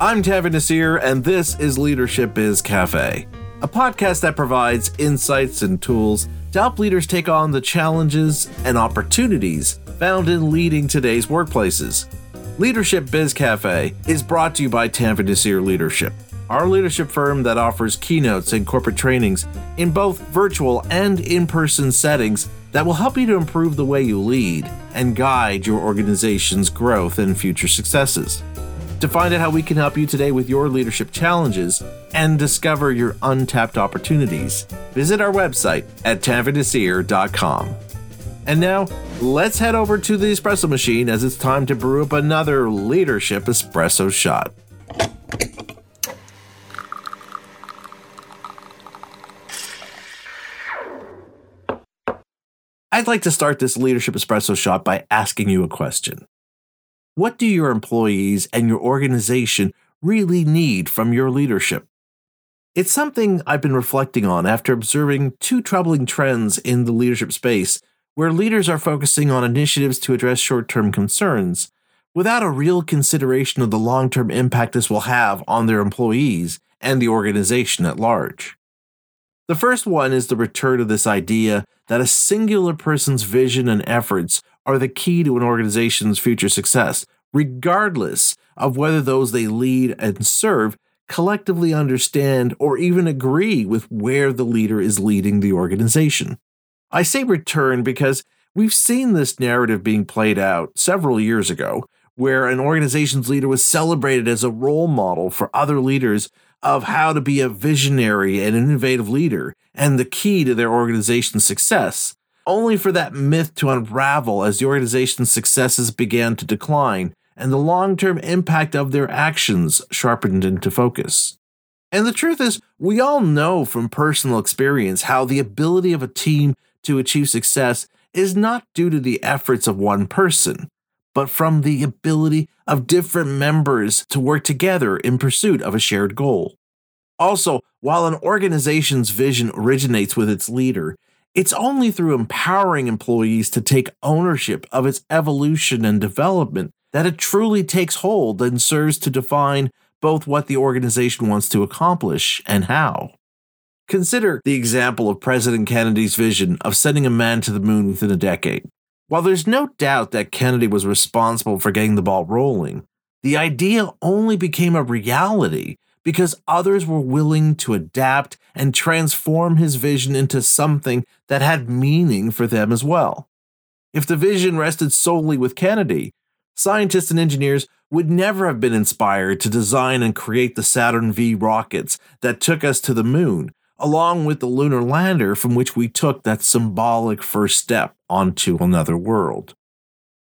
I'm Tanveer Naseer, and this is Leadership Biz Cafe, a podcast that provides insights and tools to help leaders take on the challenges and opportunities found in leading today's workplaces. Leadership Biz Cafe is brought to you by Tanveer Naseer Leadership, our leadership firm that offers keynotes and corporate trainings in both virtual and in person settings that will help you to improve the way you lead and guide your organization's growth and future successes. To find out how we can help you today with your leadership challenges and discover your untapped opportunities, visit our website at tanveernaseer.com. And now, let's head over to the espresso machine as it's time to brew up another leadership espresso shot. I'd like to start this leadership espresso shot by asking you a question. What do your employees and your organization really need from your leadership? It's something I've been reflecting on after observing two troubling trends in the leadership space where leaders are focusing on initiatives to address short term concerns without a real consideration of the long term impact this will have on their employees and the organization at large. The first one is the return of this idea that a singular person's vision and efforts are the key to an organization's future success, regardless of whether those they lead and serve collectively understand or even agree with where the leader is leading the organization. I say return because we've seen this narrative being played out several years ago, where an organization's leader was celebrated as a role model for other leaders of how to be a visionary and innovative leader and the key to their organization's success only for that myth to unravel as the organization's successes began to decline and the long term impact of their actions sharpened into focus. And the truth is, we all know from personal experience how the ability of a team to achieve success is not due to the efforts of one person, but from the ability of different members to work together in pursuit of a shared goal. Also, while an organization's vision originates with its leader, it's only through empowering employees to take ownership of its evolution and development that it truly takes hold and serves to define both what the organization wants to accomplish and how. Consider the example of President Kennedy's vision of sending a man to the moon within a decade. While there's no doubt that Kennedy was responsible for getting the ball rolling, the idea only became a reality because others were willing to adapt and transform his vision into something that had meaning for them as well. If the vision rested solely with Kennedy, scientists and engineers would never have been inspired to design and create the Saturn V rockets that took us to the moon, along with the lunar lander from which we took that symbolic first step onto another world.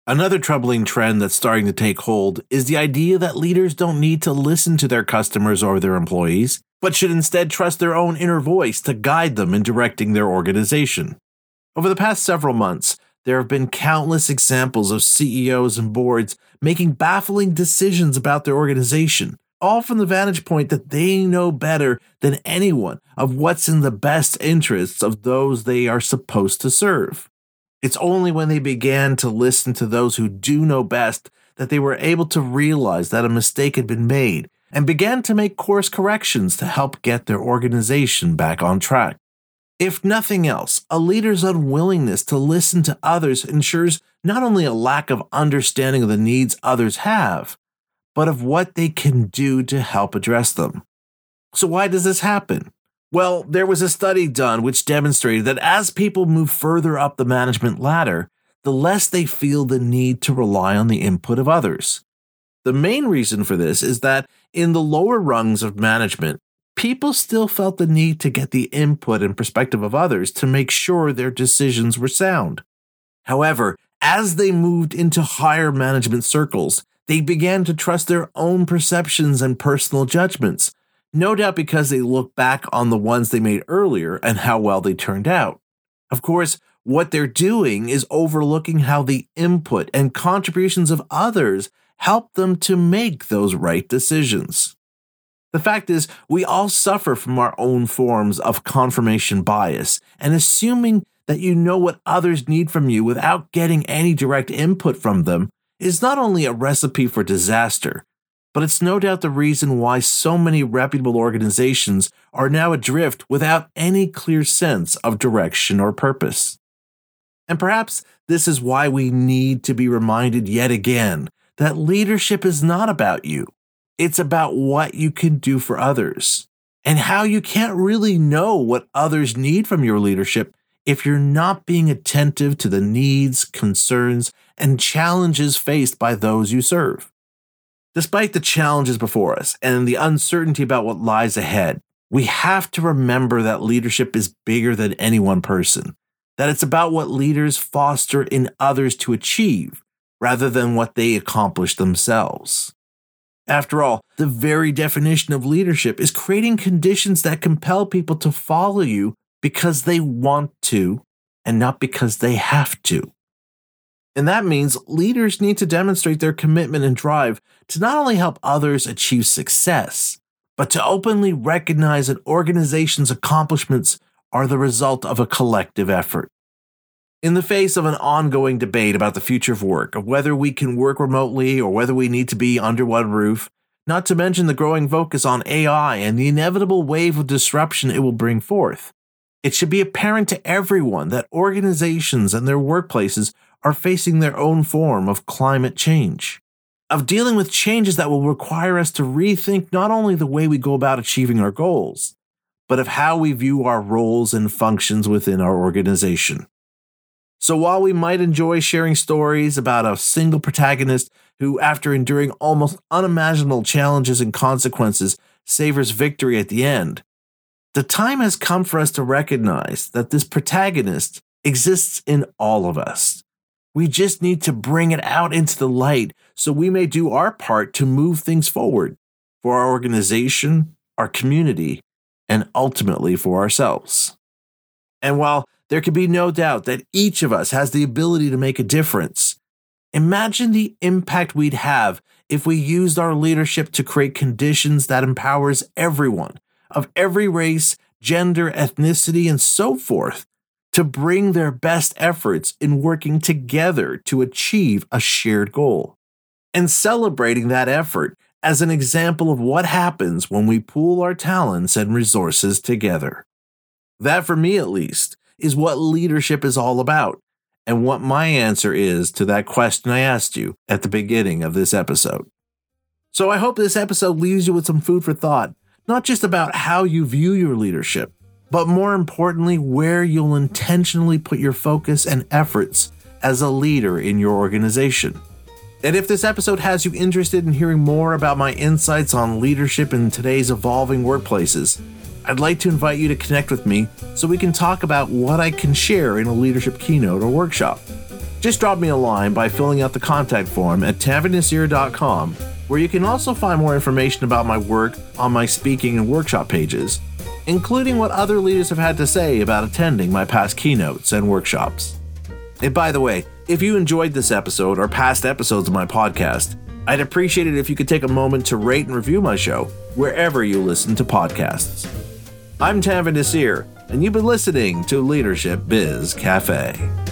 Another troubling trend that's starting to take hold is the idea that leaders don't need to listen to their customers or their employees, but should instead trust their own inner voice to guide them in directing their organization. Over the past several months, there have been countless examples of CEOs and boards making baffling decisions about their organization, all from the vantage point that they know better than anyone of what's in the best interests of those they are supposed to serve. It's only when they began to listen to those who do know best that they were able to realize that a mistake had been made and began to make course corrections to help get their organization back on track. If nothing else, a leader's unwillingness to listen to others ensures not only a lack of understanding of the needs others have, but of what they can do to help address them. So, why does this happen? Well, there was a study done which demonstrated that as people move further up the management ladder, the less they feel the need to rely on the input of others. The main reason for this is that in the lower rungs of management, people still felt the need to get the input and perspective of others to make sure their decisions were sound. However, as they moved into higher management circles, they began to trust their own perceptions and personal judgments, no doubt because they look back on the ones they made earlier and how well they turned out. Of course, what they're doing is overlooking how the input and contributions of others help them to make those right decisions. The fact is, we all suffer from our own forms of confirmation bias and assuming that you know what others need from you without getting any direct input from them is not only a recipe for disaster, but it's no doubt the reason why so many reputable organizations are now adrift without any clear sense of direction or purpose. And perhaps this is why we need to be reminded yet again that leadership is not about you. It's about what you can do for others and how you can't really know what others need from your leadership if you're not being attentive to the needs, concerns, and challenges faced by those you serve. Despite the challenges before us and the uncertainty about what lies ahead, we have to remember that leadership is bigger than any one person, that it's about what leaders foster in others to achieve rather than what they accomplish themselves. After all, the very definition of leadership is creating conditions that compel people to follow you because they want to and not because they have to. And that means leaders need to demonstrate their commitment and drive to not only help others achieve success, but to openly recognize an organization's accomplishments are the result of a collective effort. In the face of an ongoing debate about the future of work, of whether we can work remotely or whether we need to be under one roof, not to mention the growing focus on AI and the inevitable wave of disruption it will bring forth, it should be apparent to everyone that organizations and their workplaces are facing their own form of climate change, of dealing with changes that will require us to rethink not only the way we go about achieving our goals, but of how we view our roles and functions within our organization. So while we might enjoy sharing stories about a single protagonist who, after enduring almost unimaginable challenges and consequences, savors victory at the end, the time has come for us to recognize that this protagonist exists in all of us we just need to bring it out into the light so we may do our part to move things forward for our organization, our community, and ultimately for ourselves. And while there can be no doubt that each of us has the ability to make a difference, imagine the impact we'd have if we used our leadership to create conditions that empowers everyone of every race, gender, ethnicity, and so forth to bring their best efforts in working together to achieve a shared goal, and celebrating that effort as an example of what happens when we pool our talents and resources together. That, for me at least, is what leadership is all about, and what my answer is to that question I asked you at the beginning of this episode. So I hope this episode leaves you with some food for thought, not just about how you view your leadership but more importantly, where you'll intentionally put your focus and efforts as a leader in your organization. And if this episode has you interested in hearing more about my insights on leadership in today's evolving workplaces, I'd like to invite you to connect with me so we can talk about what I can share in a leadership keynote or workshop. Just drop me a line by filling out the contact form at tanveernaseer.com, where you can also find more information about my work on my speaking and workshop pages including what other leaders have had to say about attending my past keynotes and workshops. And by the way, if you enjoyed this episode or past episodes of my podcast, I'd appreciate it if you could take a moment to rate and review my show wherever you listen to podcasts. I'm Tanveer Naseer, and you've been listening to Leadership Biz Cafe.